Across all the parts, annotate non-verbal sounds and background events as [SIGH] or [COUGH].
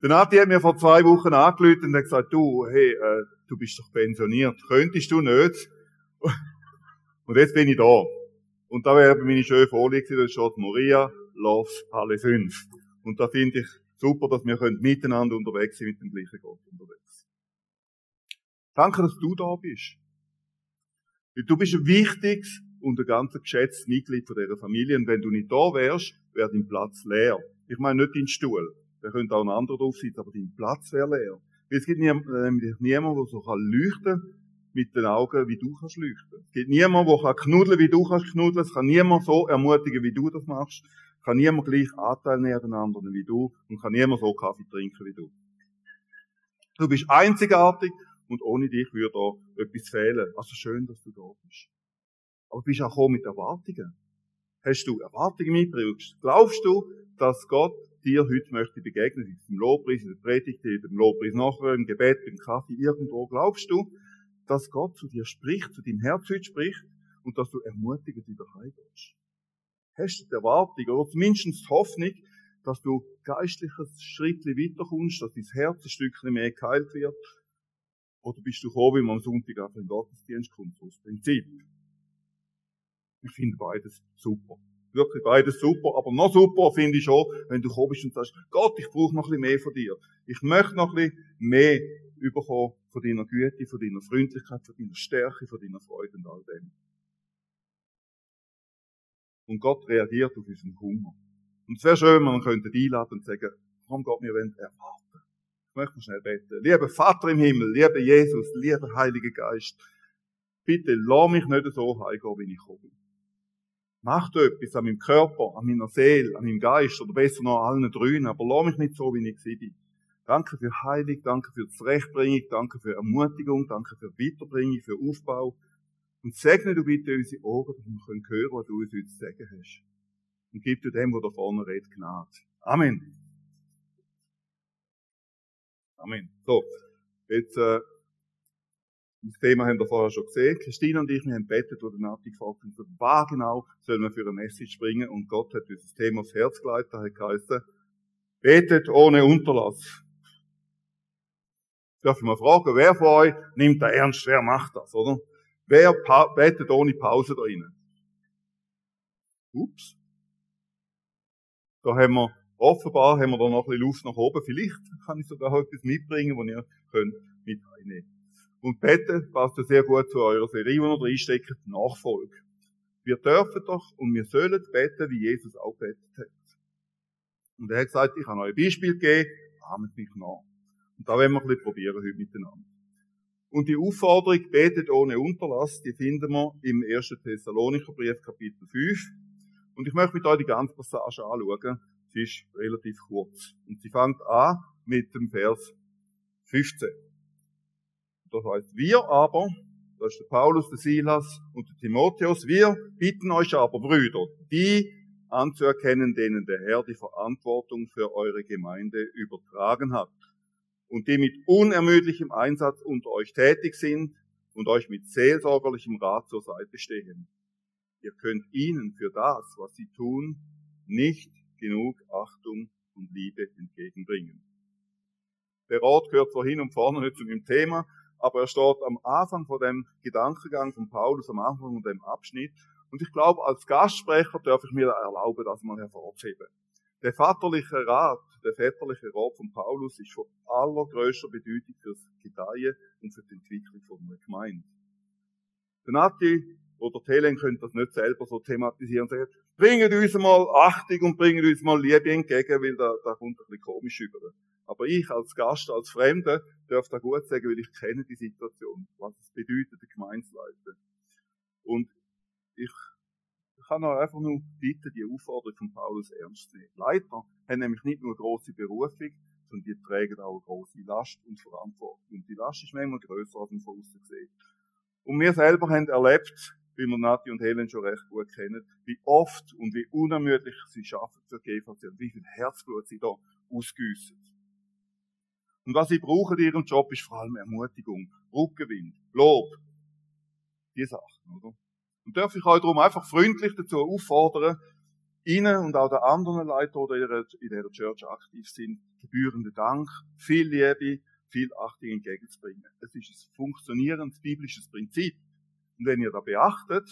Der Nati hat mir vor zwei Wochen angerufen und hat gesagt, du, hey, äh, du bist doch pensioniert. Könntest du nicht? [LAUGHS] Und jetzt bin ich da. Und da wäre meine schöne Folie gewesen, da steht Moria, Love, alle fünf. Und da finde ich super, dass wir miteinander unterwegs sind, mit dem gleichen Gott unterwegs. Danke, dass du da bist. Du bist ein wichtiges und ein ganz geschätztes Mitglied von dieser Familie. Und wenn du nicht da wärst, wäre dein Platz leer. Ich meine nicht dein Stuhl. Da könnte auch ein anderer drauf sitzen, aber dein Platz wäre leer. Es gibt nämlich niemanden, der so leuchten kann mit den Augen, wie du kannst leuchten. Es gibt niemanden, der knuddeln wie du kannst knuddeln. Es kann niemand so ermutigen, wie du das machst. Es kann niemand gleich Anteil nehmen an anderen wie du. Und kann niemand so Kaffee trinken wie du. Du bist einzigartig und ohne dich würde da etwas fehlen. Also schön, dass du da bist. Aber du bist auch mit Erwartungen. Hast du Erwartungen mitgebracht? Glaubst du, dass Gott dir heute möchte begegnen? Im Lobpreis, in der Predigt, im Lobpreis nachher, im Gebet, beim Kaffee, irgendwo. Glaubst du, dass Gott zu dir spricht, zu deinem Herz heute spricht und dass du ermutigend wieder heimgehst? Hast du die Erwartung oder zumindest die Hoffnung, dass du geistliches Schritt weiterkommst, dass dein Herz ein Stückchen mehr geheilt wird oder bist du froh, wenn man am Sonntag auf den Gottesdienst kommt, so das Prinzip? Ich finde beides super. Wirklich beides super. Aber noch super finde ich schon, wenn du kommst und sagst, Gott, ich brauche noch ein bisschen mehr von dir. Ich möchte noch ein bisschen mehr überkommen von deiner Güte, von deiner Freundlichkeit, von deiner Stärke, von deiner Freude und all dem. Und Gott reagiert auf unseren Hunger. Und es wäre schön, wenn man könnte einladen und sagen, komm Gott, wir wollen erwarten möchte schnell beten. Lieber Vater im Himmel, lieber Jesus, lieber Heiliger Geist, bitte lass mich nicht so heimgehen, wie ich komme. Mach du etwas an meinem Körper, an meiner Seele, an meinem Geist, oder besser noch an allen drüben, aber lass mich nicht so, wie ich bin. Danke für Heilig, danke für Zurechtbringung, danke für Ermutigung, danke für Weiterbringung, für Aufbau. Und segne du bitte unsere Ohren, dass wir hören können, was du uns heute zu sagen hast. Und gib du dem, der da vorne redet, Gnade. Amen. Amen. So, jetzt, äh, das Thema haben wir vorher schon gesehen. Christine und ich, wir haben bettet, wo der Nati gefragt hat, was genau sollen wir für eine Message bringen? Und Gott hat das Thema aufs Herz geleitet, da hat geheißen, betet ohne Unterlass. Darf ich mal fragen, wer von euch nimmt da ernst? Wer macht das, oder? Wer betet ohne Pause da rein? Ups. Da haben wir Offenbar haben wir da noch ein bisschen Luft nach oben. Vielleicht kann ich sogar etwas mitbringen, was ihr könnt mit einnehmen Und beten passt ja sehr gut zu eurer Serie, die ihr reinsteckt, Nachfolge. Wir dürfen doch und wir sollen beten, wie Jesus auch betet hat. Und er hat gesagt, ich kann euch ein Beispiel geben, ahmet mich nach. Und da werden wir ein bisschen probieren heute miteinander. Und die Aufforderung, betet ohne Unterlass, die finden wir im 1. Thessalonicher Brief, Kapitel 5. Und ich möchte mit euch die ganze Passage anschauen. Sie ist relativ kurz. Und sie fängt an mit dem Vers 15. Das heißt, wir aber, das ist der Paulus, der Silas und der Timotheus, wir bitten euch aber, Brüder, die anzuerkennen, denen der Herr die Verantwortung für eure Gemeinde übertragen hat und die mit unermüdlichem Einsatz unter euch tätig sind und euch mit seelsorgerlichem Rat zur Seite stehen. Ihr könnt ihnen für das, was sie tun, nicht genug Achtung und Liebe entgegenbringen. Der Rat gehört zwar hin und vorne nicht zu dem Thema, aber er steht am Anfang von dem Gedankengang von Paulus, am Anfang von dem Abschnitt. Und ich glaube, als Gastsprecher darf ich mir erlauben, das mal hervorzuheben. Der vaterliche Rat, der väterliche Rat von Paulus ist von allergrößter Bedeutung fürs Gedeihen und für die Entwicklung von einer Gemeinde. Der Nati oder die Helen können das nicht selber so thematisieren und sagen, bringen uns mal Achtung und bringen uns mal Liebe entgegen, weil da, da kommt ein bisschen komisch über. Aber ich als Gast, als Fremder, darf da gut sagen, weil ich kenne die Situation, was es bedeutet, der Gemeinsleiter. Und ich, kann auch einfach nur bitten, die Aufforderung von Paulus ernst zu nehmen. Leiter haben nämlich nicht nur grosse Berufung, sondern die tragen auch grosse Last und Verantwortung. Und die Last ist manchmal grösser, als man von außen sieht. Und wir selber haben erlebt, wie wir Nati und Helen schon recht gut kennen, wie oft und wie unermüdlich sie schaffen für GVC und wie viel Herzblut sie da ausgüssen. Und was sie brauchen in ihrem Job ist vor allem Ermutigung, Rückgewinn, Lob. Die Sachen, oder? Und darf ich euch darum einfach freundlich dazu auffordern, Ihnen und auch den anderen Leuten, die in dieser Church aktiv sind, gebührende Dank, viel Liebe, viel Achtung entgegenzubringen. Es ist ein funktionierendes biblisches Prinzip. Und wenn ihr das beachtet,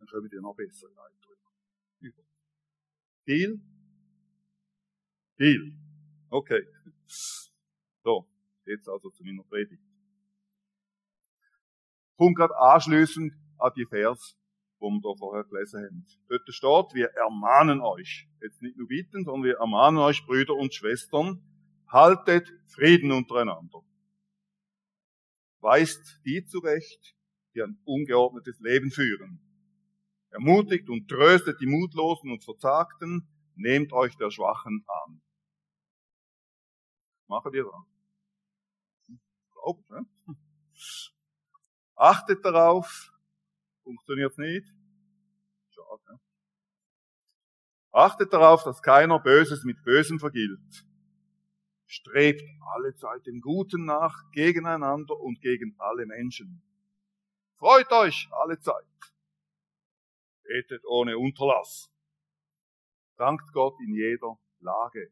dann könnt ihr noch besser leiten. Viel? Viel. Okay. So, jetzt also zu meiner Predigt. Kommt gerade anschließend an die Vers, wo wir da vorher gelesen haben. Dort steht, wir ermahnen euch, jetzt nicht nur bitten, sondern wir ermahnen euch, Brüder und Schwestern, haltet Frieden untereinander. Weist die zurecht, die ein ungeordnetes Leben führen. Ermutigt und tröstet die Mutlosen und Verzagten, nehmt euch der Schwachen an. Machen wir das? Glaubt, ne? Achtet darauf, funktioniert nicht. Schade. Ne? Achtet darauf, dass keiner Böses mit Bösem vergilt. Strebt alle Zeit dem Guten nach, gegeneinander und gegen alle Menschen. Freut euch alle Zeit. Betet ohne Unterlass. Dankt Gott in jeder Lage.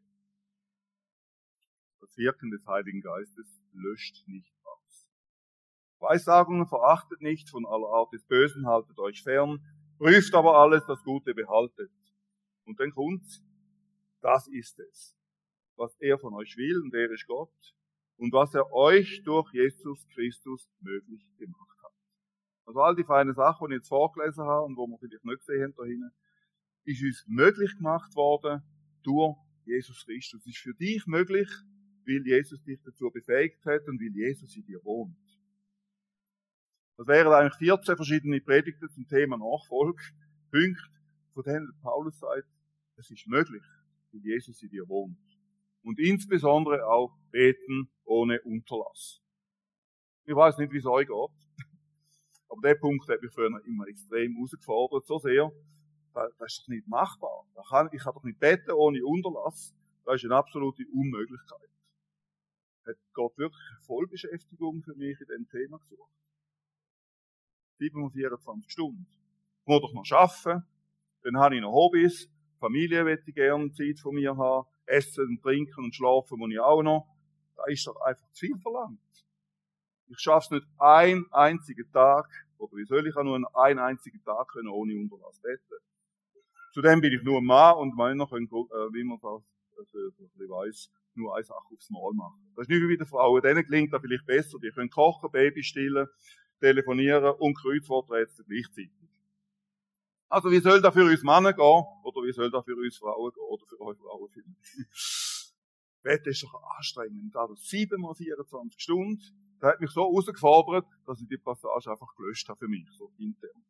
Wirken des Heiligen Geistes löscht nicht aus. Weissagungen verachtet nicht, von aller Art des Bösen haltet euch fern, prüft aber alles, das Gute behaltet. Und dann kommt's, das ist es, was er von euch will, und er ist Gott, und was er euch durch Jesus Christus möglich gemacht hat. Also all die feinen Sachen, die ich jetzt vorgelesen habe und wo wir vielleicht nicht gesehen haben da hinten, ist uns möglich gemacht worden durch Jesus Christus. Es ist für dich möglich, weil Jesus dich dazu befähigt hat und weil Jesus in dir wohnt. Das wären eigentlich 14 verschiedene Predigten zum Thema Nachfolge, Punkte, von denen Paulus sagt, es ist möglich, weil Jesus in dir wohnt. Und insbesondere auch beten ohne Unterlass. Ich weiß nicht, wie es euch geht, [LAUGHS] aber der Punkt hat mich früher immer extrem herausgefordert, so sehr, das ist doch nicht machbar. Ich kann doch nicht beten ohne Unterlass. Das ist eine absolute Unmöglichkeit hat Gott wirklich Vollbeschäftigung für mich in diesem Thema gesucht. 7 24 Stunden. Ich muss doch noch arbeiten, dann habe ich noch Hobbys, Familie möchte ich gerne Zeit von mir haben, Essen, Trinken und Schlafen muss ich auch noch. Da ist doch einfach zu viel verlangt. Ich schaffe es nicht einen einzigen Tag, oder wie soll ich auch nur einen einzigen Tag können ohne Unterlass beten. Zudem bin ich nur Mann und Männer können, äh, wie man das ein bisschen weiss, nur eine Sache aufs Mal machen. Das ist nicht wie bei den Frauen. Denen klingt das vielleicht besser. Die können kochen, Baby stillen, telefonieren und Kreuzworträtsel gleichzeitig. Also wie soll das für uns Männer gehen? Oder wie soll das für uns Frauen gehen? Oder für euch Frauen vielleicht? [LAUGHS] Bett ist doch anstrengend. Also 7 mal 24 Stunden. Das hat mich so herausgefordert, dass ich die Passage einfach gelöscht habe für mich, so intern.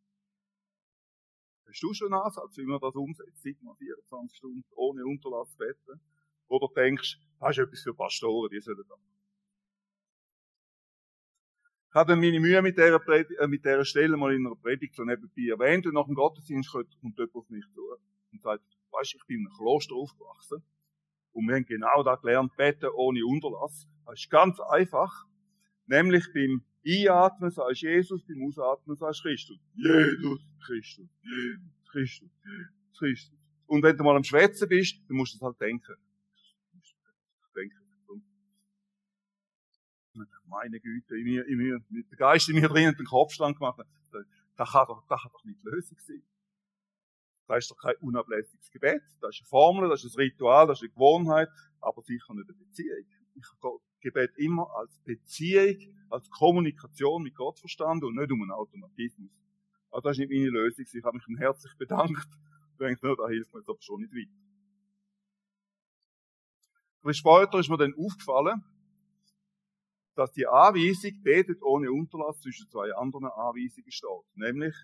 Hast du schon Ansatz, wie man das umsetzt? 7 mal 24 Stunden ohne Unterlass beten? Oder denkst, das ist etwas für Pastoren, die sollen das. Ich habe meine Mühe mit dieser, Predigt, äh, mit dieser Stelle mal in einer Predigt so nebenbei erwähnt und nach dem Gottesdienst kommt jemand auf mich zu und sagt, weißt du, ich bin in einem Kloster aufgewachsen und wir haben genau da gelernt, beten ohne Unterlass. Das ist ganz einfach. Nämlich beim Einatmen sagst Jesus, beim Ausatmen sagst Christus. Jesus Christus. Jesus Christus. Christus. Und wenn du mal am Schwätzen bist, dann musst du das halt denken denken. Meine Güte, in mir, in mir, mit der Geist in mir drin den Kopfstand gemacht. Das kann doch, das kann doch nicht die Lösung sein. Das ist doch kein unablässiges Gebet. Das ist eine Formel, das ist ein Ritual, das ist eine Gewohnheit, aber sicher nicht eine Beziehung. Ich habe Gebet immer als Beziehung, als Kommunikation mit Gott verstanden und nicht um einen Automatismus. Also das ist nicht meine Lösung. Ich habe mich herzlich [LAUGHS] bedankt. Ich denke, nur, da hilft mir jetzt aber schon nicht weiter. Ein später ist mir dann aufgefallen, dass die Anweisung betet ohne Unterlass zwischen zwei anderen Anweisungen steht. Nämlich,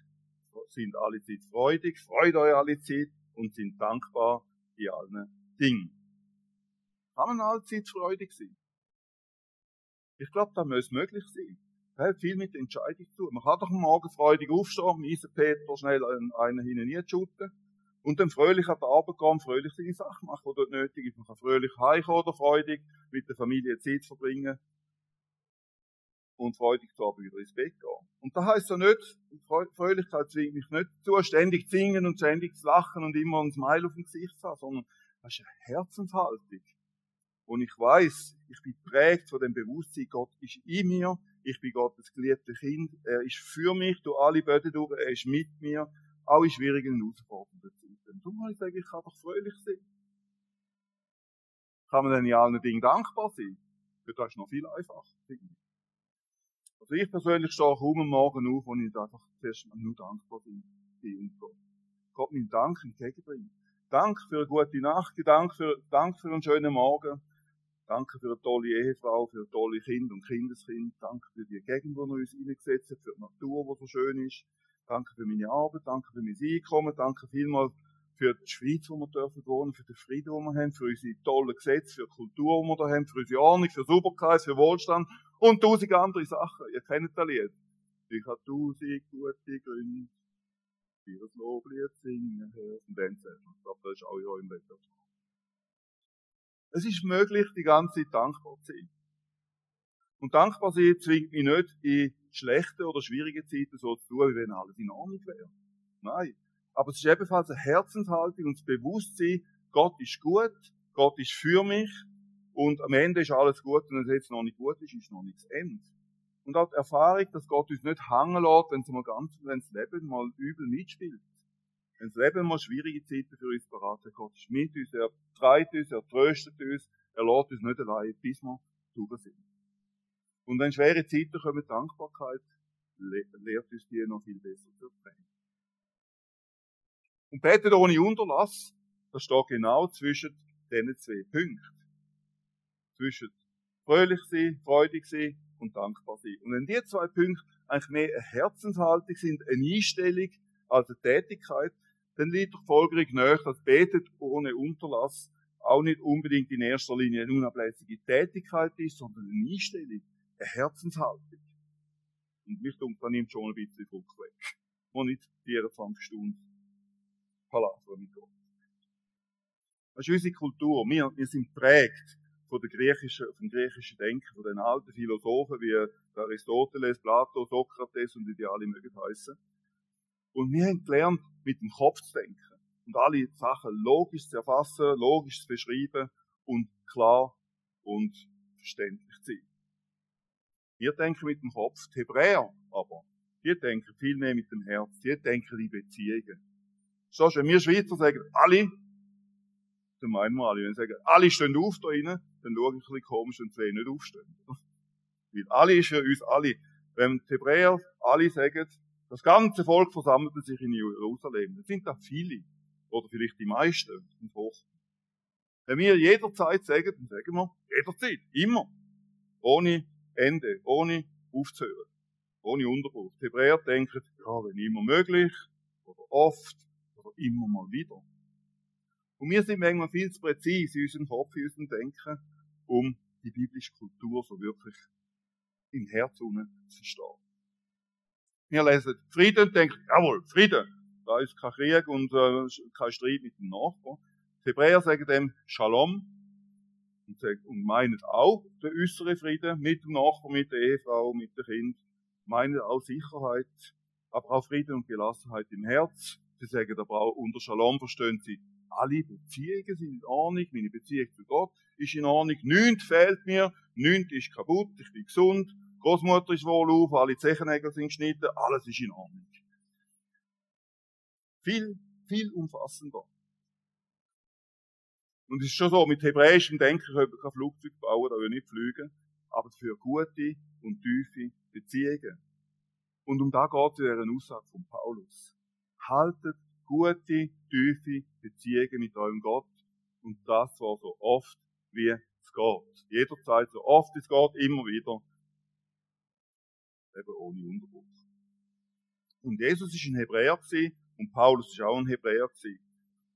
sind alle Zeit freudig, freut euch alle Zeit und sind dankbar in allen Dingen. Kann man alle Zeit freudig sein? Ich glaube, das muss möglich sein. Hat viel mit der Entscheidung zu. Man kann doch morgen freudig aufstehen, Miese Peter schnell einen hinein shooten und dann fröhlich an die Arbeit gehen, fröhlich seine Sachen machen, die dort nötig ist. Man kann fröhlich heimkommen oder freudig mit der Familie Zeit verbringen. und freudig zwar wieder ins Bett gehen. Und da heißt ja nicht, Fröhlichkeit zwingt mich nicht zu, ständig zu singen und ständig zu lachen und immer ein Smile auf dem Gesicht zu haben, sondern das ist eine Herzenshaltung. Und ich weiß, ich bin prägt von dem Bewusstsein, Gott ist in mir, ich bin Gottes geliebtes Kind, er ist für mich durch alle Böden durch, er ist mit mir, auch in schwierigen und herausfordernden Zeiten. Darum muss ich sagen, ich kann doch fröhlich sein. Kann man dann in allen Dingen dankbar sein? Das ist noch viel einfacher. Also ich persönlich stehe kaum am Morgen auf, und ich einfach zuerst nur dankbar bin, und Gott. Meinen Dank entgegenbringen. Dank für eine gute Nacht, Dank für, Dank für einen schönen Morgen. Danke für eine tolle Ehefrau, für tolle Kind und Kindeskind. Danke für die Gegend, die wir uns eingesetzt haben, für die Natur, die so schön ist. Danke für meine Arbeit, danke für mein Einkommen, danke vielmals für die Schweiz, wo wir dürfen wohnen, für den Frieden, den wir haben, für unsere tollen Gesetze, für die Kultur, die wir da haben, für unsere Ordnung, für Sauberkeit, für Wohlstand und tausend andere Sachen. Ihr kennt das Lied. Ich habe tausend gute Gründe, für das Loblied singen, Herr. Und dann man, ich glaube, das ist auch ja im Wetter. Es ist möglich, die ganze Zeit dankbar zu sein. Und dankbar sein zwingt mich nicht in schlechten oder schwierigen Zeiten so zu tun, wie wenn alles in Ordnung wäre. Nein. Aber es ist ebenfalls eine Herzenshaltung und das Bewusstsein, Gott ist gut, Gott ist für mich und am Ende ist alles gut und wenn es jetzt noch nicht gut ist, ist noch nicht das Ende. Und auch die Erfahrung, dass Gott uns nicht hängen lässt, wenn, mal ganz, wenn das Leben mal übel mitspielt. Wenn das Leben mal schwierige Zeiten für uns beraten, Gott ist mit uns, er treibt uns, er tröstet uns, er lässt uns nicht allein, bis wir drüber sind. Und wenn schwere Zeiten kommen, Dankbarkeit lehrt uns die noch viel besser zu erkennen. Und betet ohne Unterlass, das steht genau zwischen diesen zwei Punkten. Zwischen fröhlich sein, freudig sein und dankbar sein. Und wenn die zwei Punkte eigentlich mehr eine Herzenshaltung sind, eine Einstellung als eine Tätigkeit, dann liegt doch folgerichtig näher, dass betet ohne Unterlass auch nicht unbedingt in erster Linie eine unablässige Tätigkeit ist, sondern eine Einstellung, eine Herzenshaltung. Und mich denke, da nimmt schon ein bisschen Druck weg. Und nicht 24 Stunden Palaver mit Gott. Das ist unsere Kultur. Wir, wir sind prägt von der griechischen, vom griechischen Denken, von den alten Philosophen wie Aristoteles, Plato, Sokrates und wie die alle mögen heißen. Und wir haben gelernt, mit dem Kopf zu denken und alle Sachen logisch zu erfassen, logisch zu beschreiben und klar und verständlich zu sein. Wir denken mit dem Kopf, die Hebräer aber, die denken viel mehr mit dem Herz, die denken in Beziehungen. Du, wenn wir Schweizer sagen, alle, dann meinen wir alle. Wenn wir sagen, alle stehen auf da rein, dann schaue ich ein bisschen komisch, wenn zwei nicht aufstehen. Weil alle ist für uns alle. Wenn die Hebräer alle sagen, das ganze Volk versammelte sich in Jerusalem, dann sind da viele. Oder vielleicht die meisten und hoch. Wenn wir jederzeit sagen, dann sagen wir jederzeit, immer. Ohne Ende, ohne aufzuhören. Ohne Unterbruch. Die Hebräer denken, ja, wenn immer möglich, oder oft, oder immer mal wieder. Und wir sind manchmal viel zu präzise in unserem Kopf, in unserem Denken, um die biblische Kultur so wirklich im Herz zu verstehen. Wir lesen Frieden denken, jawohl, Frieden. Da ist kein Krieg und äh, kein Streit mit dem Nachbarn. Die Hebräer sagen dem Shalom und, und meinen auch den äußeren Frieden mit dem Nachbarn, mit der Ehefrau, mit dem Kind. Meinen auch Sicherheit, aber auch Frieden und Gelassenheit im Herz. Sie sagen aber auch, unter Shalom verstehen sie, alle Beziehungen sind in Ordnung, meine Beziehung zu Gott ist in Ordnung, nichts fehlt mir, nichts ist kaputt, ich bin gesund, Großmutter ist wohl auf, alle Zechennägel sind geschnitten, alles ist in Ordnung. Viel, viel umfassender. Und es ist schon so, mit hebräischem Denken können wir kein Flugzeug bauen, da will nicht fliegen, aber für gute und tiefe Beziehungen. Und um da geht es in dieser Aussage von Paulus haltet gute, tiefe Beziehungen mit eurem Gott und das zwar so oft, wie es geht. Jederzeit, so oft es geht, immer wieder. Eben ohne Unterbruch. Und Jesus ist ein Hebräer gewesen, und Paulus ist auch ein Hebräer gewesen.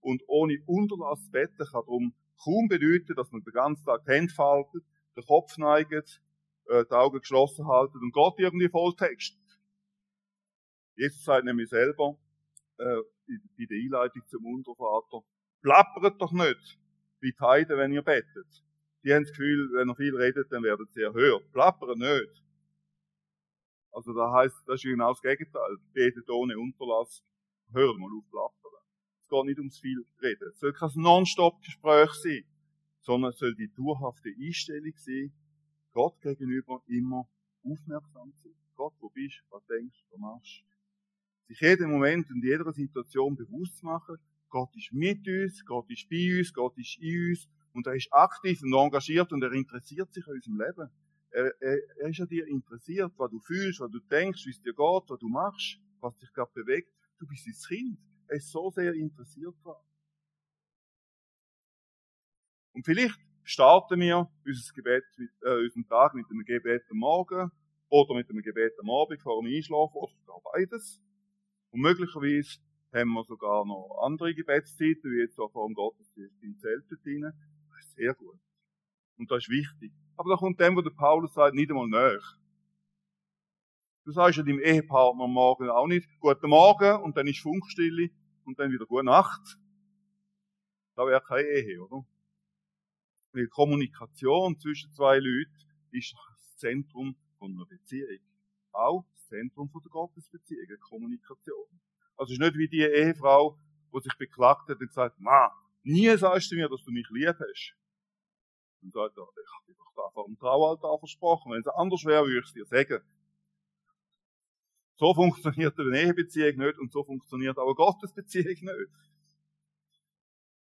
Und ohne Unterlass beten kann darum kaum bedeuten, dass man den ganzen Tag die Hände faltet, den Kopf neigt, äh, die Augen geschlossen haltet und Gott irgendwie volltextet. Jesus sagt nämlich selber, äh, in der Einleitung zum Untervater, plappert doch nicht, wie die Heiden, wenn ihr betet. Die haben das Gefühl, wenn ihr viel redet, dann werdet ihr erhört. Plappert nicht. Also da heißt, das ist genau das Gegenteil. Betet ohne Unterlass. Hör mal auf plappern. Es geht nicht ums viel reden. Es soll kein Non-Stop-Gespräch sein, sondern es soll die dauerhafte Einstellung sein, Gott gegenüber immer aufmerksam sein. Gott, wo bist, was denkst, was machst. Sich jeden Moment und jeder Situation bewusst machen, Gott ist mit uns, Gott ist bei uns, Gott ist in uns und er ist aktiv und engagiert und er interessiert sich an unserem Leben. Er, er, er ist an dir interessiert, was du fühlst, was du denkst, wie es dir geht, was du machst, was dich gerade bewegt. Du bist sein Kind. Er ist so sehr interessiert daran. Und vielleicht starten wir unser Gebet, äh, unseren Tag mit einem Gebet am Morgen oder mit einem Gebet am Abend vor dem Einschlafen oder sogar beides. Und möglicherweise haben wir sogar noch andere Gebetszeiten, wie jetzt auch vor dem Gottesdienst im Zelt drin. Das ist sehr gut. Und das ist wichtig. Aber da kommt dem, wo der Paulus sagt, nicht einmal näher. Du sagst ja deinem Ehepartner am Morgen auch nicht, guten Morgen, und dann ist Funkstille, und dann wieder gute Nacht. Da wäre keine Ehe, oder? Weil Kommunikation zwischen zwei Leuten ist das Zentrum von einer Beziehung. Auch das Zentrum von der Gottesbeziehung, Kommunikation. Also es ist nicht wie die Ehefrau, die sich beklagt hat und gesagt, Ma, nie sagst du mir, dass du mich lieb hast. Und sagt er, ich habe dir doch da vor dem Traualtar versprochen. Wenn es anders wäre, würde ich es dir sagen. So funktioniert eine Ehebeziehung nicht und so funktioniert auch eine Gottesbeziehung nicht.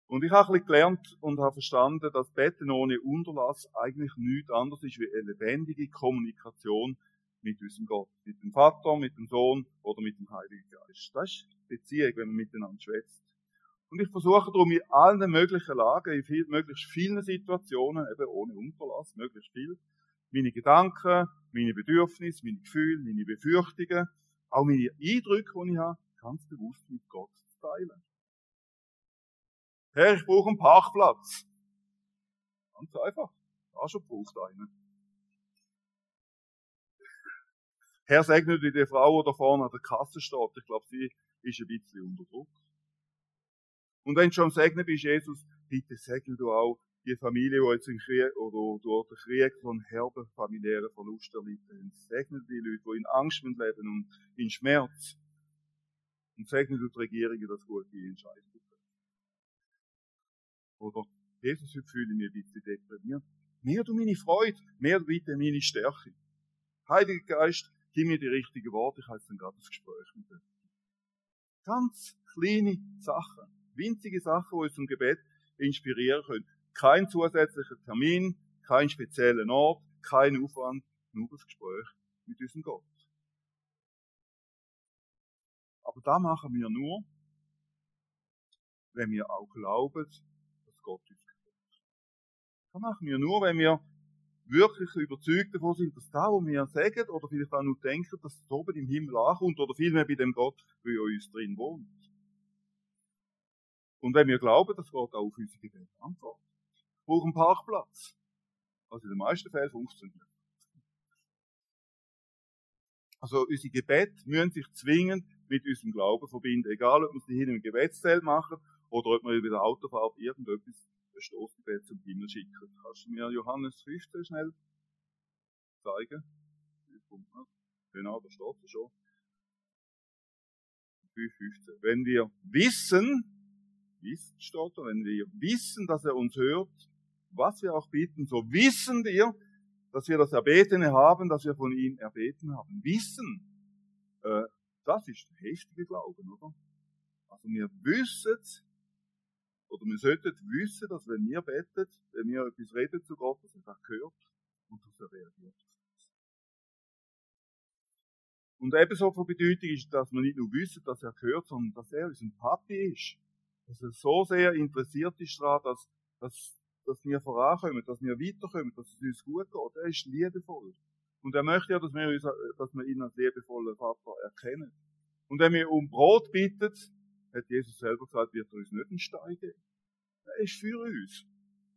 Und ich habe ein bisschen gelernt und habe verstanden, dass Betten ohne Unterlass eigentlich nichts anderes ist wie eine lebendige Kommunikation mit unserem Gott. Mit dem Vater, mit dem Sohn oder mit dem Heiligen Geist. Das ist Beziehung, wenn man miteinander schwätzt. Und ich versuche darum in allen möglichen Lagen, in viel, möglichst vielen Situationen, eben ohne Unterlass, möglichst viel, meine Gedanken, meine Bedürfnisse, meine Gefühle, meine Befürchtungen, auch meine Eindrücke, die ich habe, ganz bewusst mit Gott zu teilen. Herr, ich brauche einen Parkplatz. Ganz einfach. Da schon braucht einen. Herr segne die Frau, die da vorne an der Kasse steht. Ich glaube, sie ist ein bisschen unter Druck. Und wenn du schon am Segnen bist, Jesus, bitte segne du auch die Familie, die jetzt im Krieg oder durch den Krieg von herben familiären Verlust erlitten haben. Segne die Leute, die in Angst leben und in Schmerz. Und segne du die Regierungen, dass gute Entscheidungen treffen. Oder, Jesus, heute fühle ich mich ein bisschen deprimiert. Mehr du meine Freude, mehr bitte meine Stärke. Heiliger Geist, gib mir die richtigen Worte, ich jetzt dann gerade das Gespräch mit dir. Ganz kleine Sachen, winzige Sachen, die uns zum Gebet inspirieren können. Kein zusätzlicher Termin, kein spezieller Ort, kein Aufwand, nur das Gespräch mit unserem Gott. Aber da machen wir nur, wenn wir auch glauben, dass Gott uns gehört. Das machen wir nur, wenn wir wirklich überzeugt davon sind, dass da, wo wir sagen oder vielleicht auch nur denken, dass es oben im Himmel ankommt oder vielmehr bei dem Gott, der in uns drin wohnt. Und wenn wir glauben, dass Gott auch auf unsere Gebete antwortet. Brauchen einen Parkplatz. Also in den meisten Fällen funktioniert. Also unsere Gebete müssen sich zwingend mit unserem Glauben verbinden. Egal, ob wir sie hin im Gebetszelt machen oder ob wir über der Autofahrt irgendetwas ein Stoßgebet zum Himmel schicken. Kannst du mir Johannes 15 schnell zeigen? Genau, da steht es schon. 5,15. Wenn wir wissen, wissen da, wenn wir wissen, dass er uns hört, was wir auch bitten, so wissen wir, dass wir das Erbetene haben, dass wir von ihm erbeten haben. Wissen, äh, das ist heftige Glauben, oder? Also wir wissen, oder wir sollten wissen, dass wenn wir beten, wenn wir etwas reden zu Gott, dass er das hört und dass er reagiert. Und ebenso von Bedeutung ist, dass wir nicht nur wissen, dass er hört, sondern dass er unser Papi ist. Dass er so sehr interessiert ist daran, dass, dass, dass wir vorankommen, dass wir weiterkommen, dass es uns gut geht. Er ist liebevoll. Und er möchte ja, dass wir, uns, dass wir ihn als liebevollen Vater erkennen. Und wenn wir um Brot bitten, hat Jesus selber gesagt, wird er uns nicht geben. Er ist für uns.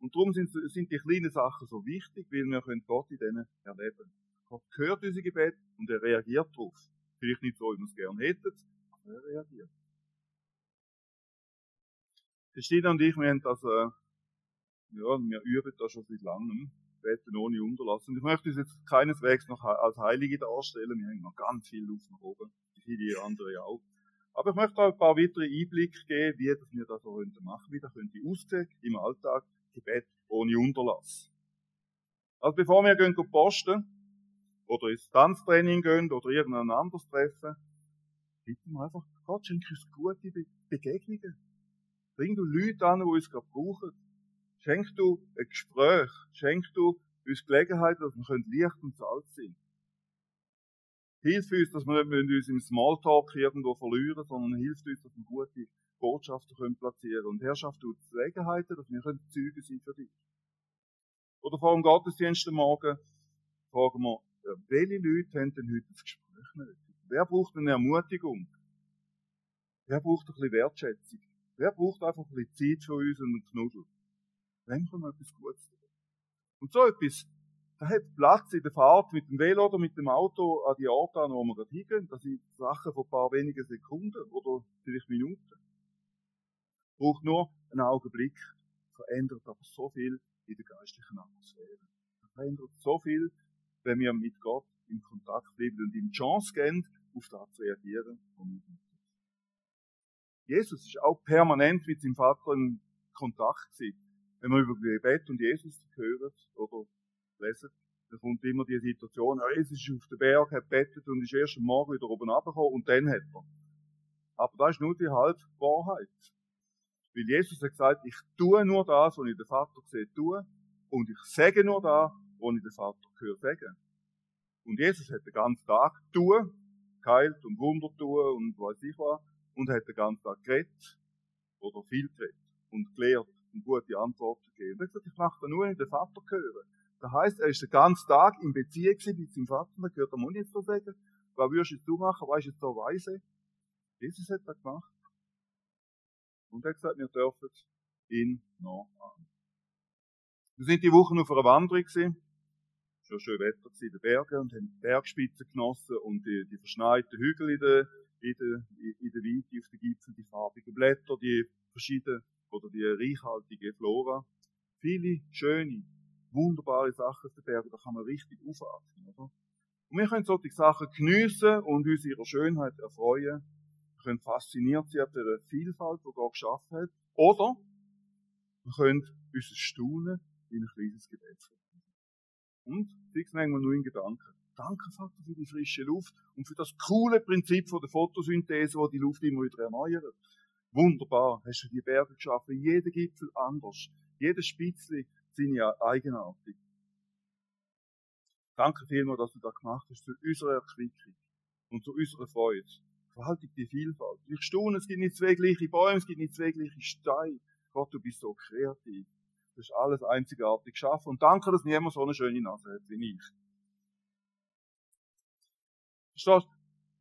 Und darum sind, sind die kleinen Sachen so wichtig, weil wir können Gott in denen erleben. Gott hört unser Gebet und er reagiert darauf. Vielleicht nicht so, wie wir es gerne hätten, aber er reagiert. Christina und ich, wir haben das, äh, ja, wir üben das schon seit langem. beten ohne Unterlass. Und ich möchte uns jetzt keineswegs noch als Heilige darstellen. Wir haben noch ganz viel Luft nach oben. Viele andere auch. Aber ich möchte auch ein paar weitere Einblicke geben, wie das wir das so machen wie das könnte aussehen im Alltag, Gebet ohne Unterlass. Also bevor wir gehen posten, oder ins Tanztraining gehen, oder irgendein anderes Treffen, bitten wir einfach, Gott schenke uns gute Begegnungen. Bring du Leute an, die uns gerade brauchen. Schenk du ein Gespräch. Schenk du uns Gelegenheit, dass wir Licht und Salz sind. Hilf uns, dass wir nicht uns im Smalltalk irgendwo verlieren, sondern hilft uns, dass wir gute Botschaften können platzieren Und Herrschaft tut Gelegenheiten, dass wir Zeugen sein für dich. Oder vor dem Gottesdienst am Morgen fragen wir, welche Leute haben denn heute das Gespräch nötig? Wer braucht eine Ermutigung? Wer braucht ein bisschen Wertschätzung? Wer braucht einfach ein bisschen Zeit für uns und einen Knuddel? Wem können wir etwas Gutes tun? Und so etwas, da hat Platz in der Fahrt mit dem Velo oder mit dem Auto an die Orte an, wo wir gerade hingehen. Das sind Sachen von ein paar wenigen Sekunden oder vielleicht Minuten. Braucht nur einen Augenblick, verändert aber so viel in der geistlichen Atmosphäre. Verändert so viel, wenn wir mit Gott in Kontakt bleiben und ihm die Chance geben, auf das zu reagieren, was wir Jesus ist auch permanent mit seinem Vater in Kontakt gewesen. Wenn man über Gebet und Jesus hört oder lesen, dann kommt immer die Situation, Jesus ist auf den Berg, hat bettet und ist erst am Morgen wieder oben runtergekommen und dann hat er. Aber das ist nur die halbe Wahrheit. Weil Jesus hat gesagt, ich tue nur das, was ich den Vater sehe, tue, und ich sage nur das, was ich den Vater höre sagen. Und Jesus hat den ganzen Tag tun, geheilt und Wunder tun und weiß ich was, und hat den ganzen Tag geredet, oder viel geredet, und gelehrt und gute Antworten gegeben. Er hat gesagt, ich mache da nur, wenn ich den Vater höre. Das heisst, er ist den ganzen Tag in Beziehung mit seinem Vater, da gehört er jetzt so sagen, was würdest du machen, was ist jetzt so weise? Jesus hat das gemacht. Und er hat gesagt, wir dürfen ihn noch an. Wir sind die Wochen auf einer Wanderung gewesen. Schon schön Wetter in den Bergen und haben die Bergspitzen genossen und die, die verschneiten Hügel in der, in der, in der Weite auf den Gipfeln, die farbigen Blätter, die verschiedenen, oder die reichhaltige Flora. Viele schöne, wunderbare Sachen auf den Bergen, da kann man richtig aufatmen, oder? Und wir können solche Sachen geniessen und uns ihrer Schönheit erfreuen. Wir können fasziniert sein von der Vielfalt, die Gott geschaffen hat. Oder wir können unser Staunen in ein kleines Gebet. Und, fix manchmal nur in Gedanken. Danke, Vater, für die frische Luft und für das coole Prinzip von der Photosynthese, wo die Luft immer wieder erneuert. Wunderbar, hast du die Berge geschaffen, jeder Gipfel anders, jeder Spitzli seine Eigenartig. Danke vielmals, dass du das gemacht hast, zu unserer Erquickung und zu unserer Freude. Gewaltig die Vielfalt. Ich staune, es gibt nicht zwei gleiche Bäume, es gibt nicht zwei gleiche Steine. Gott, du bist so kreativ. Du hast alles einzigartig geschaffen. Und danke, dass niemand so eine schöne Nase hat wie ich. Verstehst du?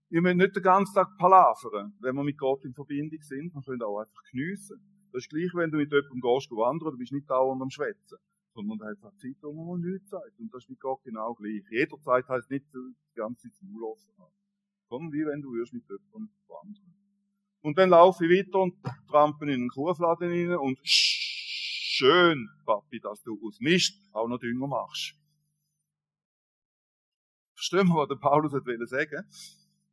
Wir müssen nicht den ganzen Tag palavern, wenn wir mit Gott in Verbindung sind. Wir können auch einfach geniessen. Das ist gleich, wenn du mit jemandem gehst, wandern, du bist nicht dauernd am Schwätzen. Sondern da hat es Zeit, wo man nichts sagt. Und das ist mit Gott genau gleich. Jederzeit heisst nicht, die ganze Zeit Maul offen haben. Sondern wie wenn du würdest mit jemandem wandern. Und dann laufe ich weiter und trampe in einen Kuhfladen rein und schön, Papi, dass du aus Mist auch noch Dünger machst. Verstehen wir, was der Paulus hat sagen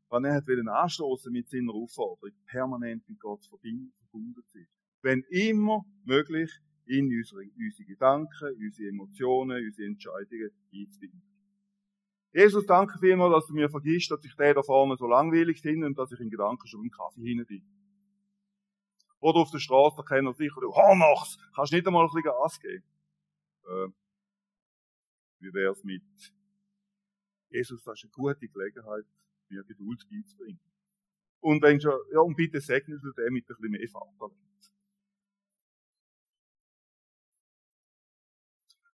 Was er hat anstoßen mit seiner Aufforderung, permanent mit Gott verbunden zu sein. Wenn immer möglich, in unsere, unsere Gedanken, unsere Emotionen, unsere Entscheidungen einzubinden. Jesus, danke vielmals, dass du mir vergisst, dass ich der da vorne so langweilig finde und dass ich in Gedanken schon im Kaffee hinein bin. Oder auf der Straße, da kennen sicher, du Hornochs, kannst nicht einmal ein bisschen Gas geben. Äh, wie wär's mit Jesus, das ist eine gute Gelegenheit, mir Geduld beizubringen. Und wenn schon, ja, und bitte segnest du den mit ein bisschen mehr Vaterland.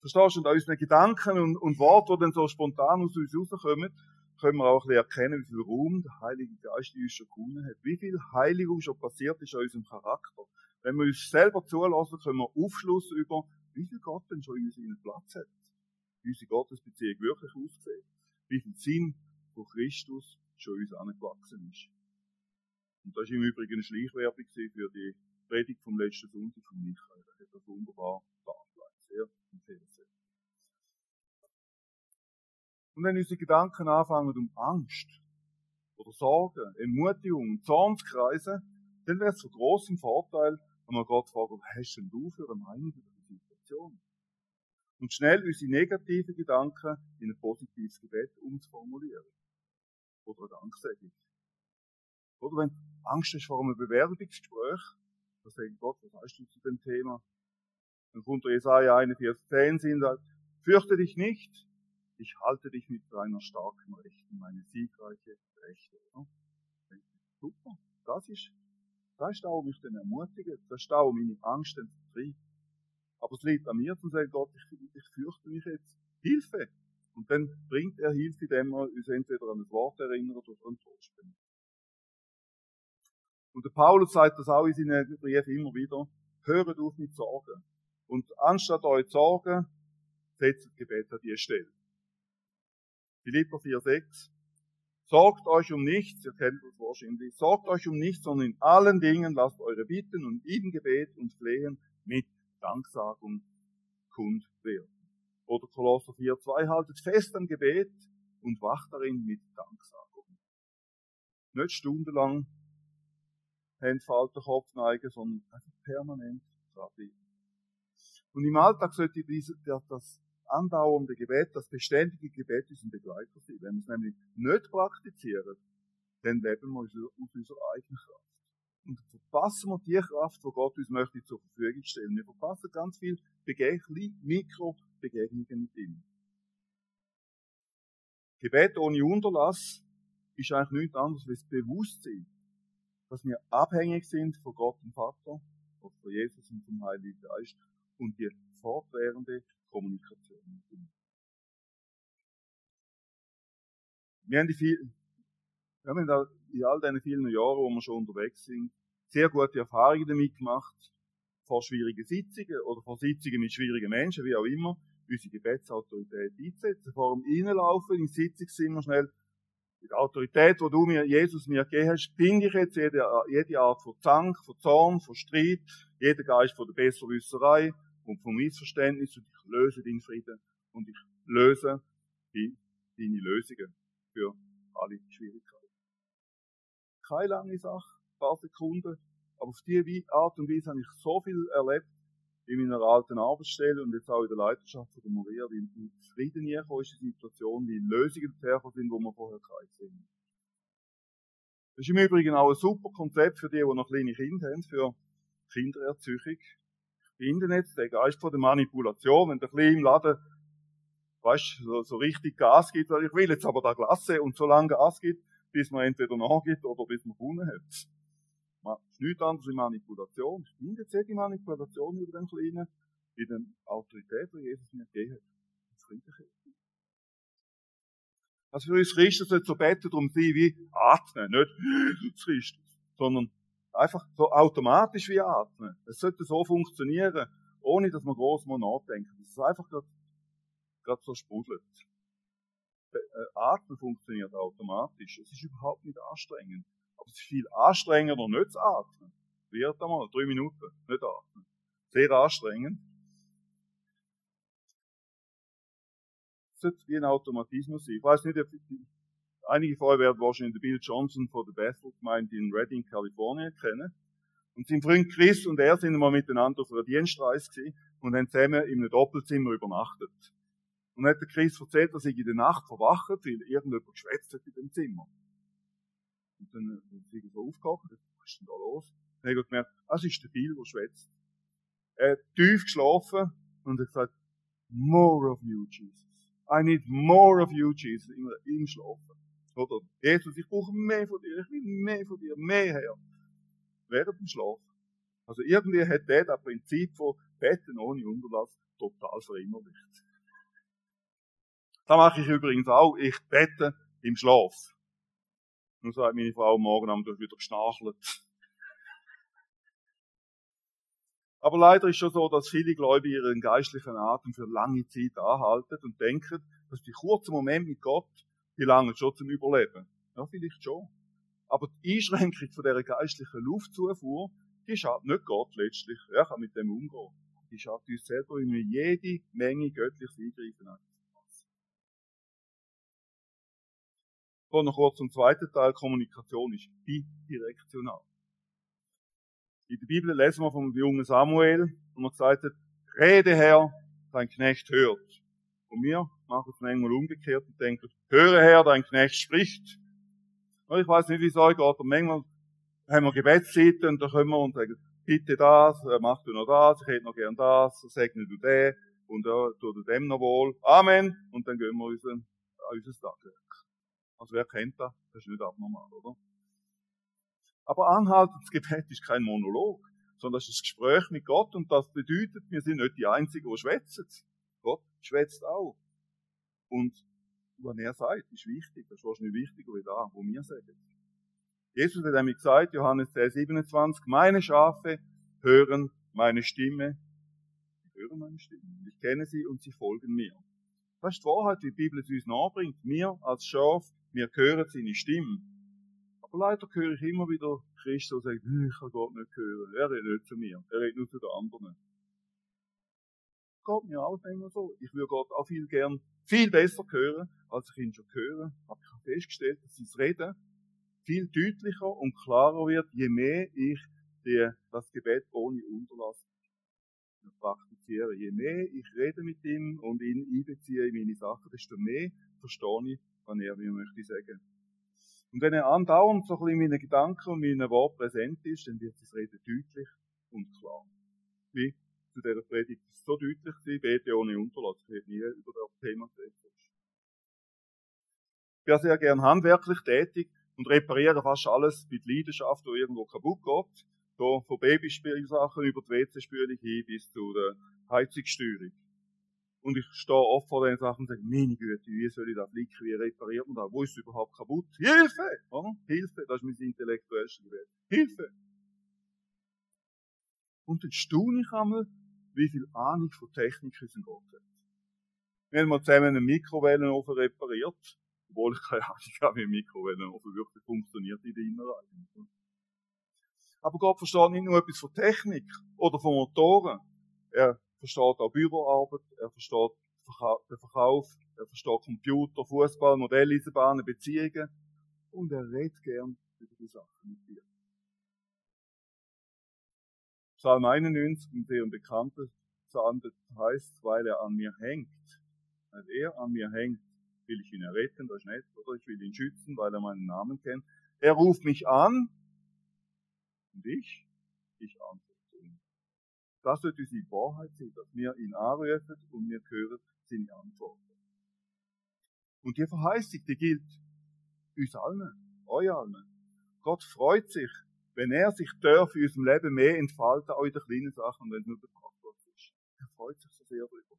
Verstehst du? Und an unseren Gedanken und, und Worten, die dann so spontan aus uns rauskommen, können wir auch ein bisschen erkennen, wie viel Raum der Heilige Geist in uns schon gewonnen hat. Wie viel Heiligung schon passiert ist an unserem Charakter. Wenn wir uns selber zulassen, können wir Aufschluss über, wie viel Gott denn schon in uns Platz hat. Wie unsere Gottesbeziehung wirklich aussieht. Wie viel Sinn von Christus schon uns angewachsen ist. Und das war im Übrigen eine Schleichwerbung für die Predigt vom letzten Sonntag von Michael. Er hat das wunderbar dargelegt. Sehr empfehlenswert. Und wenn unsere Gedanken anfangen um Angst oder Sorgen, Entmutigung, Zorn zu kreisen, dann wäre es von großem Vorteil, wenn man Gott fragt, was hast denn du für eine Meinung über die Situation? Und schnell unsere negativen Gedanken in ein positives Gebet umzuformulieren. Oder eine Danksagung. Oder wenn Angst hast vor einem Bewerbungsgespräch, dann sagt Gott, was heißt du zu dem Thema? Dann kommt der Jesaja 41,10 sind sagt, fürchte dich nicht, ich halte dich mit deiner starken Rechten, meine siegreiche Rechte. Ja? Super, das ist, das ist auch mich dann ermutigen, das ist auch meine Angst dann vertreibt. Aber es liegt an mir zu sagen, Gott, ich, ich fürchte mich jetzt, Hilfe! Und dann bringt er Hilfe, indem er uns entweder an das Wort erinnert oder an Trost spendet. Und der Paulus sagt das auch in seinen Briefen immer wieder, hört auf mit Sorgen. Und anstatt euch sorgen, setzt Gebet an die Stelle. Philippa 4,6. Sorgt euch um nichts, ihr kennt das wahrscheinlich, sorgt euch um nichts, sondern in allen Dingen lasst eure Bitten und im Gebet und Flehen mit Danksagung kund werden. Oder Kolosser 4,2 haltet fest am Gebet und wacht darin mit Danksagung. Nicht stundenlang Händfalter, Kopf neigen, sondern einfach permanent dranbleiben. Und im Alltag sollte diese, das andauernde Gebet, das beständige Gebet unser Begleiter sein. Wenn wir es nämlich nicht praktizieren, dann leben wir aus unserer eigenen Kraft. Und verpassen wir die Kraft, die Gott uns möchte zur Verfügung stellen. Wir verpassen ganz viel Begegnungen, Mikro-Begegnungen mit ihm. Gebet ohne Unterlass ist eigentlich nichts anderes als das Bewusstsein, dass wir abhängig sind von Gott dem Vater, von Jesus und vom Heiligen Geist und die fortwährende Kommunikation. Wir haben, viel, wir haben in all diesen vielen Jahren, wo wir schon unterwegs sind, sehr gute Erfahrungen damit gemacht, vor schwierigen Sitzungen oder vor Sitzungen mit schwierigen Menschen, wie auch immer, unsere Gebetsautorität einzusetzen. Vor dem Reinlaufen in Sitzungszimmer schnell die Autorität, die du mir, Jesus, mir gegeben hast, binde ich jetzt jede, jede Art von Zank, von Zorn, von Streit, jeden Geist von der Besserwisserei und vom Missverständnis und ich löse deinen Frieden und ich löse die, deine Lösungen für alle Schwierigkeiten. Keine lange Sache, paar Sekunden, aber auf diese Art und Weise habe ich so viel erlebt in meiner alten Arbeitsstelle und jetzt auch in der Leiterschaft von der Maria, wie Frieden herkommen ist in Situation, wie Lösungen herkommen sind, wo wir vorher keine sind. Das ist im Übrigen auch ein super Konzept für die, die noch kleine Kinder haben, für Kindererziehung. Jetzt den Geist von der Manipulation, wenn der Kleine im Laden, weißt, so, so richtig Gas gibt, weil ich will jetzt aber da Klasse und so lange Gas gibt, bis man entweder nachgibt oder bis man gewonnen hat. Das ist nichts anderes wie Manipulation. Ich finde jetzt die Manipulation über den Kleinen in der Autorität, die Jesus mir gegeben hat. Also für uns Christen sollte so beten darum sein wie atmen, nicht Jesus Christus, sondern einfach so automatisch wie atmen. Es sollte so funktionieren, ohne dass man groß mal nachdenkt. Es einfach gerade so sprudelt. Äh, atmen funktioniert automatisch. Es ist überhaupt nicht anstrengend. Aber es ist viel anstrengender, nicht zu atmen. Wird einmal, drei Minuten, nicht atmen. Sehr anstrengend. Es sollte wie ein Automatismus sein. Ich weiß nicht, ob einige von euch werden wahrscheinlich Bill Johnson von der Bethel Gemeinde in Redding, Kalifornien kennen. Und sein Freund Chris und er sind mal miteinander auf einer Dienstreise gewesen und haben zusammen in einem Doppelzimmer übernachtet. Und dann hat der Chris erzählt, dass er in der Nacht verwacht, weil irgendjemand geschwätzt hat in dem Zimmer. Und dann sind sie so aufgewacht, was ist denn da los? Dann habe ich gemerkt, das ist der Bill, der schwätzt. Er hat tief geschlafen und hat gesagt, more of you, Jesus. I need more of you, Jesus, im, im Schlafen. Oder, Jesus, ich brauche mehr von dir, ich will mehr von dir, mehr her. Während dem Schlaf. Also irgendwie hat der das Prinzip von Betten ohne Unterlass total verinnerlicht. Das mache ich übrigens auch. Ich bete im Schlaf. Nun sagt meine Frau morgen Abend wieder geschnarchelt. Aber leider ist schon so, dass viele Gläubige ihren geistlichen Atem für lange Zeit anhalten und denken, dass die kurzen Momente mit Gott, die langen schon zum Überleben. Ja, vielleicht schon. Aber die Einschränkung von dieser geistlichen Luftzufuhr, die schadet nicht Gott letztlich. Er kann mit dem umgehen. Die schadet uns selber, wir jede Menge göttliches Eingreifen haben. Kommen noch kurz zum zweiten Teil. Kommunikation ist bidirektional. In der Bibel lesen wir vom jungen Samuel, er gesagt hat, Rede Herr, dein Knecht hört. Und wir machen es manchmal umgekehrt und denken, höre Herr, dein Knecht spricht. Und ich weiß nicht, wie es euch geht, aber manchmal haben wir Gebetszeiten und da können wir und sagen, bitte das, äh, mach du noch das, ich hätte noch gern das, segne du den und ja, tu du dem noch wohl. Amen. Und dann gehen wir unseren, unser Tagwerk. Also wer kennt das? Das ist nicht abnormal, oder? Aber anhaltendes Gebet ist kein Monolog, sondern es ist ein Gespräch mit Gott und das bedeutet, wir sind nicht die Einzigen, die schwätzen. Gott schwätzt auch. Und was er sagt, ist wichtig. Das ist wahrscheinlich wichtiger wie da, wo wir sagen. Jesus hat nämlich gesagt, Johannes 10, 27, meine Schafe hören meine Stimme. Sie hören meine Stimme. Ich kenne sie und sie folgen mir. Das ist die Wahrheit, wie die Bibel es uns nachbringt. Wir als Schaf, wir hören seine Stimme. Aber leider höre ich immer wieder Christus sagen, ich kann Gott nicht hören. Er redet nicht zu mir. Er redet nur zu den anderen. Geht mir auch immer so. Ich würde Gott auch viel gern viel besser hören, als ich ihn schon höre. Aber ich habe festgestellt, dass sein Reden viel deutlicher und klarer wird, je mehr ich die, das Gebet ohne Unterlass praktiziere. Je mehr ich rede mit ihm und ihn einbeziehe in meine Sachen, desto mehr verstehe ich, was er mir möchte sagen. Und wenn er andauernd so ein bisschen in meinen Gedanken und meinen Worten präsent ist, dann wird das Reden deutlich und klar. Wie zu dieser Predigt ist so deutlich gewesen, bete ohne Unterlass. Ich hätte nie über das Thema geredet. Ich bin sehr gern handwerklich tätig und repariere fast alles mit Leidenschaft, wo irgendwo kaputt geht. So von Babyspielsachen über die WC-Spülung hin bis zu der Heizungssteuerung. Und ich stehe oft vor den Sachen und sage, meine Güte, wie soll ich das flicken, wie repariert man das, wo ist es überhaupt kaputt? Hilfe! Oder? Hilfe, das ist mein intellektuellste Gebet. Hilfe! Und dann staune ich einmal, wie viel Ahnung von Technik unser Gott hat. Wir haben mal zusammen einen Mikrowellenofen repariert, obwohl ich keine Ahnung habe, wie ein Mikrowellenofen wirklich funktioniert in der Innenreinigung. Aber Gott versteht nicht nur etwas von Technik oder von Motoren. Er versteht auch Büroarbeit, er versteht den Verkauf, er versteht Computer, Fußball, Modelleisenbahnen, Beziehungen und er redet gern über die Sachen mit dir. Psalm 91, ein sehr bekannter Psalm, das heißt, weil er an mir hängt. Weil er an mir hängt, will ich ihn erretten, das ist nett, oder ich will ihn schützen, weil er meinen Namen kennt. Er ruft mich an, und ich, ich antworte ihm. Das wird unsere Wahrheit sein, dass wir ihn anrufen und wir hören seine Antworten. Und die Verheißung, die gilt uns allen, euch allen. Gott freut sich, wenn er sich darf in unserem Leben mehr entfalten, auch in den kleinen Sachen, wenn es nur Tag ist. Er freut sich so sehr darüber.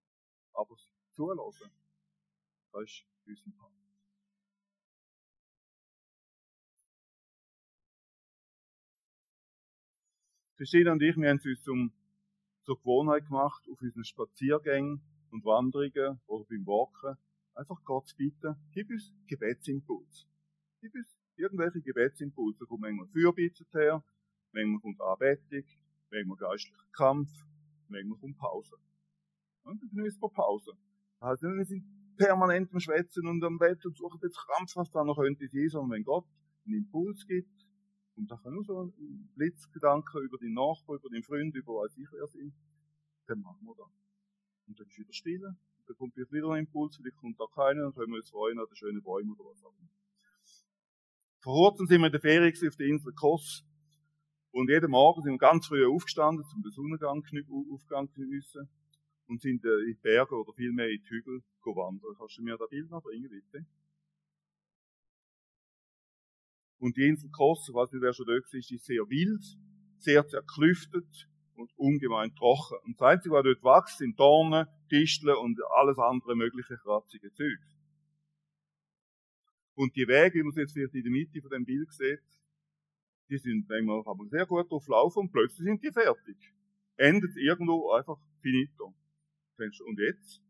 Aber zulassen, das ist unser Part. Christine und ich, wir haben es uns zum, zur Gewohnheit gemacht, auf unseren Spaziergängen und Wanderungen oder beim Walken, einfach Gott zu bitten, gib uns Gebetsimpuls. Gib uns irgendwelche Gebetsimpulse. Da kommt manchmal Fürbitte her, manchmal kommt Anbetung, manchmal geistlicher Kampf, manchmal kommt Pause. Und dann genießen wir Pause. Also wir sind permanent am Schwätzen und am Bett und suchen jetzt krampfhaft, was noch könnte sein, sondern wenn Gott einen Impuls gibt, und da kann nur so ein Blitzgedanke über den Nachbar, über den Freund, über was ich wer sind, dann machen wir das. Und dann ist wieder still, und dann kommt wieder ein Impuls, vielleicht kommt da keiner, dann können wir uns freuen an den schönen Bäumen oder was auch immer. Vor kurzem sind wir in der Ferien auf der Insel Kos. Und jeden Morgen sind wir ganz früh aufgestanden, zum Sonnengang Aufgang geniessen. Und sind in die Berge oder vielmehr in die Hügel wandern. Kannst du mir das Bild noch bringen, bitte? Und die Insel Kos, ich weiß nicht, wer schon dort ist, ist sehr wild, sehr zerklüftet und ungemein trocken. Und das Einzige, was dort wächst, sind Dornen, Disteln und alles andere mögliche kratzige Zeug. Und die Wege, wie man es jetzt vielleicht in der Mitte von dem Bild sieht, die sind manchmal kann man sehr gut drauf laufen und plötzlich sind die fertig. Endet irgendwo einfach finito. Und jetzt?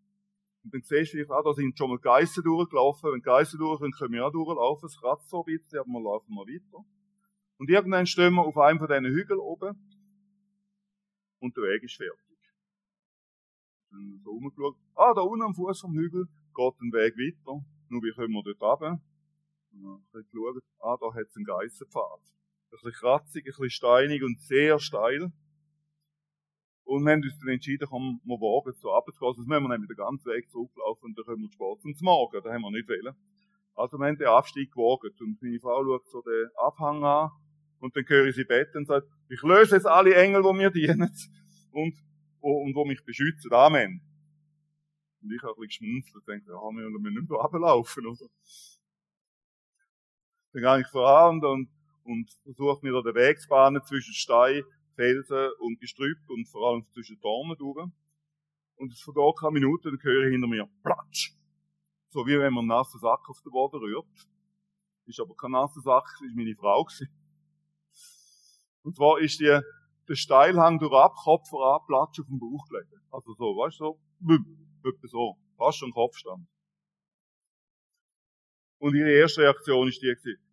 Und dann siehst du vielleicht auch, da sind schon mal Geissen durchgelaufen. Wenn Geissen durch sind, können wir auch durchlaufen. Es kratzt so ein bisschen, aber wir laufen mal weiter. Und irgendwann stehen wir auf einem von diesen Hügeln oben. Und der Weg ist fertig. Dann so rumgeschaut. Ah, da unten am Fuß vom Hügel geht ein Weg weiter. Nur wie kommen wir dort runter? Geschaut, ah, da hat es einen Geissenpfad. Ein bisschen kratzig, ein bisschen steinig und sehr steil. Und wir haben uns dann entschieden, komm, wir wagen so runterzugehen. Also, müssen wir nämlich den ganzen Weg zurücklaufen und dann können wir Sport zum Morgen. Das haben wir nicht wollen. Also, wir haben den Abstieg gewagt. Und meine Frau schaut so den Abhang an. Und dann höre ich sie beten und sagt, ich löse jetzt alle Engel, die mir dienen. Und, und, wo mich beschützen. Amen. Und ich habe ein bisschen geschmunzelt und denke, ja, wir müssen nicht mehr runterlaufen, oder? Dann gehe ich voran und, und versuche mir da den Weg zu bahnen zwischen Stein Felsen und Gestrüpp und vor allem zwischen Dornen durch. Und es vergeht keine Minute, dann höre ich hinter mir Platsch. So wie wenn man einen nassen Sack auf den Boden rührt. Ist aber kein nasser Sack, war meine Frau. Und zwar ist die, der Steilhang durch ab, Kopf voran, Platsch auf den Bauch gelegt. Also so, weißt du, so, etwa so. Fast schon Kopfstand. Und ihre erste Reaktion ist die gewesen,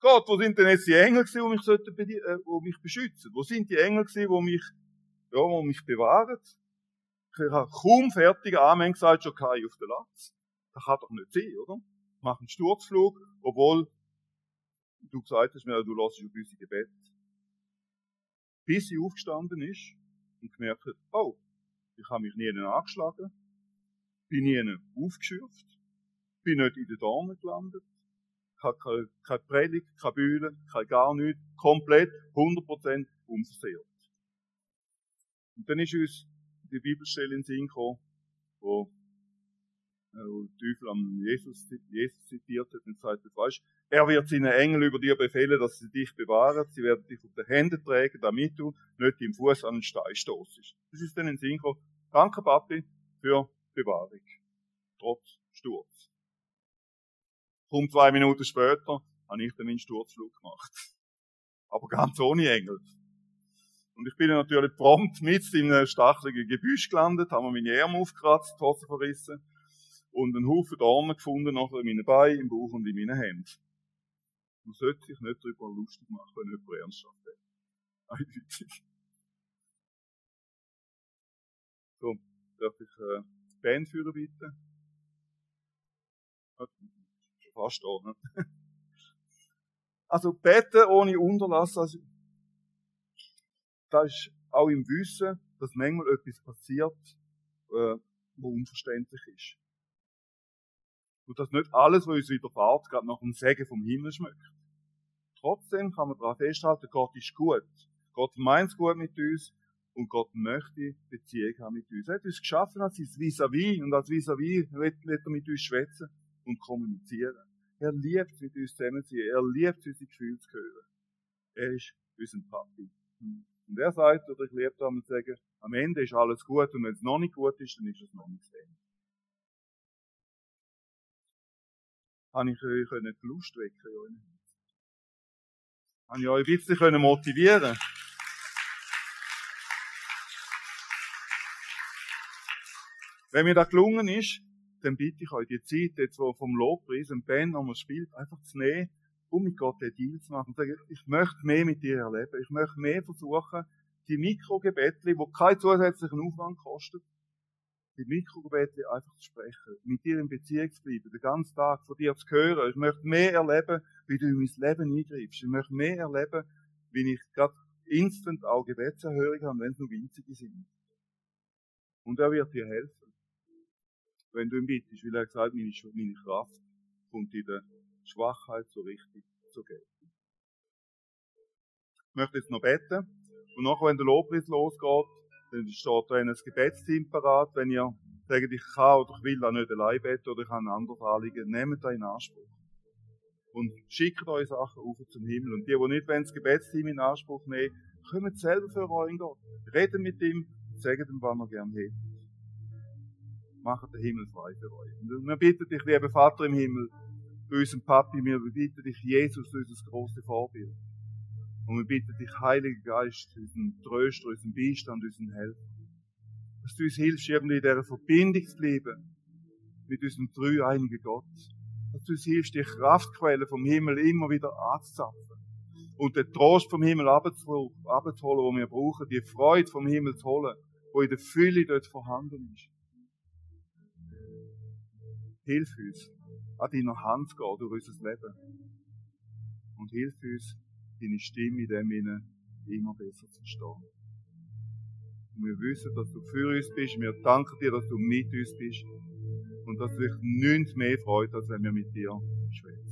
Gott, wo sind denn jetzt die Engel gewesen, die mich, sollten, äh, die mich beschützen? Wo sind die Engel gewesen, die mich, ja, die mich bewahren? Ich habe kaum fertig Amen gesagt, schon kein auf der Latz. Das kann doch nicht sein, oder? Ich mache einen Sturzflug, obwohl du gesagt hast mir, du lässt auf unser Gebet. Bis sie aufgestanden ist und gemerkt hat, oh, ich habe mich nie angeschlagen, bin nie aufgeschürft, bin nicht in den Dornen gelandet, keine, keine Predigt, keine Bühne, kein gar nichts, komplett 100% unversehrt. Und dann ist uns die Bibelstelle in den Sinn gekommen, wo, äh, der Teufel am Jesus, Jesus zitiert hat und gesagt hat, weißt, er wird seinen Engel über dir befehlen, dass sie dich bewahren. Sie werden dich auf den Händen tragen, damit du nicht im Fuß an den Stein stoßest. Das ist dann in den Sinn gekommen. Danke, Papi, für Bewahrung. Trotz Sturz. Kaum zwei Minuten später habe ich dann meinen Sturzflug gemacht. [LAUGHS] Aber ganz ohne Engel. Und ich bin natürlich prompt mit in einem stacheligen Gebüsch gelandet, habe mir meine Arme aufgekratzt, die Hose verrissen und einen Haufen Dornen gefunden, nachher in meinen Beinen, im Bauch und in meinen Händen. Man sollte sich nicht darüber lustig machen, wenn jemand ernsthaft hat. Eindeutig. [LAUGHS] So, darf ich äh, die Band führen, bitte? Fast. Ne? [LAUGHS] Also beten ohne Unterlass, also, das ist auch im Wissen, dass manchmal etwas passiert, äh, wo unverständlich ist. Und dass nicht alles, was uns widerfährt, gerade nach dem Segen vom Himmel schmeckt. Trotzdem kann man daran festhalten, Gott ist gut. Gott meint es gut mit uns und Gott möchte Beziehung haben mit uns. Er hat uns geschaffen als sein Vis-à-vis und als Vis-à-vis wird er mit uns schwätzen und kommunizieren. Er liebt mit uns zusammen zu sein. Er liebt unsere Gefühle zu hören. Er ist unser Papi. Und er sagt, oder ich liebe damit sagen, am Ende ist alles gut und wenn es noch nicht gut ist, dann ist es noch nicht das Ende. Habe ich euch die Lust wecken in Habe ich euch ein bisschen motivieren Wenn mir das gelungen ist, dann bitte ich euch, die Zeit jetzt vom Lobpreis Ben, wo man spielt, einfach zu nehmen, um mit Gott den Deal zu machen. Und sagen, ich möchte mehr mit dir erleben. Ich möchte mehr versuchen, die Mikrogebetli, die keinen zusätzlichen Aufwand kosten, die Mikrogebetli einfach zu sprechen, mit dir in Beziehung zu bleiben, den ganzen Tag von dir zu hören. Ich möchte mehr erleben, wie du in mein Leben eingreifst. Ich möchte mehr erleben, wie ich gerade instant auch Gebetserhörung habe, wenn es nur winzige sind. Und er wird dir helfen wenn du ihn bittest, weil er gesagt meine, meine Kraft kommt in der Schwachheit so richtig zur Geltung. Ich möchte jetzt noch beten. Und nachher, wenn der Lobpreis losgeht, dann steht da ein Gebetsteam parat. Wenn ihr sagt, ich kann oder ich will auch nicht allein beten oder ich habe ein anderes Anliegen, nehmt da in Anspruch. Und schickt euch Sachen auf zum Himmel. Und die, die nicht wollen, das Gebetsteam in Anspruch nehmen, kommen selber für euch in Gott. Reden mit ihm, sagen ihm, was ihr gerne hättet macht den Himmel frei für euch. Und wir bitten dich, lieber Vater im Himmel, für unseren Papi, wir bitten dich, Jesus, unser großes Vorbild. Und wir bitten dich, Heiliger Geist, unseren Tröster, unseren Beistand, unseren Helfer. Dass du uns hilfst, irgendwie in dieser Verbindung zu leben mit unserem dreieinigen Gott. Dass du uns hilfst, die Kraftquelle vom Himmel immer wieder anzuzapfen. Und den Trost vom Himmel abzuholen, den wir brauchen, die Freude vom Himmel zu holen, wo in der Fülle dort vorhanden ist. Hilf uns, an deiner Hand zu gehen durch unser Leben. Und hilf uns, deine Stimme in dem Sinne immer besser zu verstehen. Und wir wissen, dass du für uns bist. Wir danken dir, dass du mit uns bist. Und dass dich nichts mehr freut, als wenn wir mit dir schwätzen.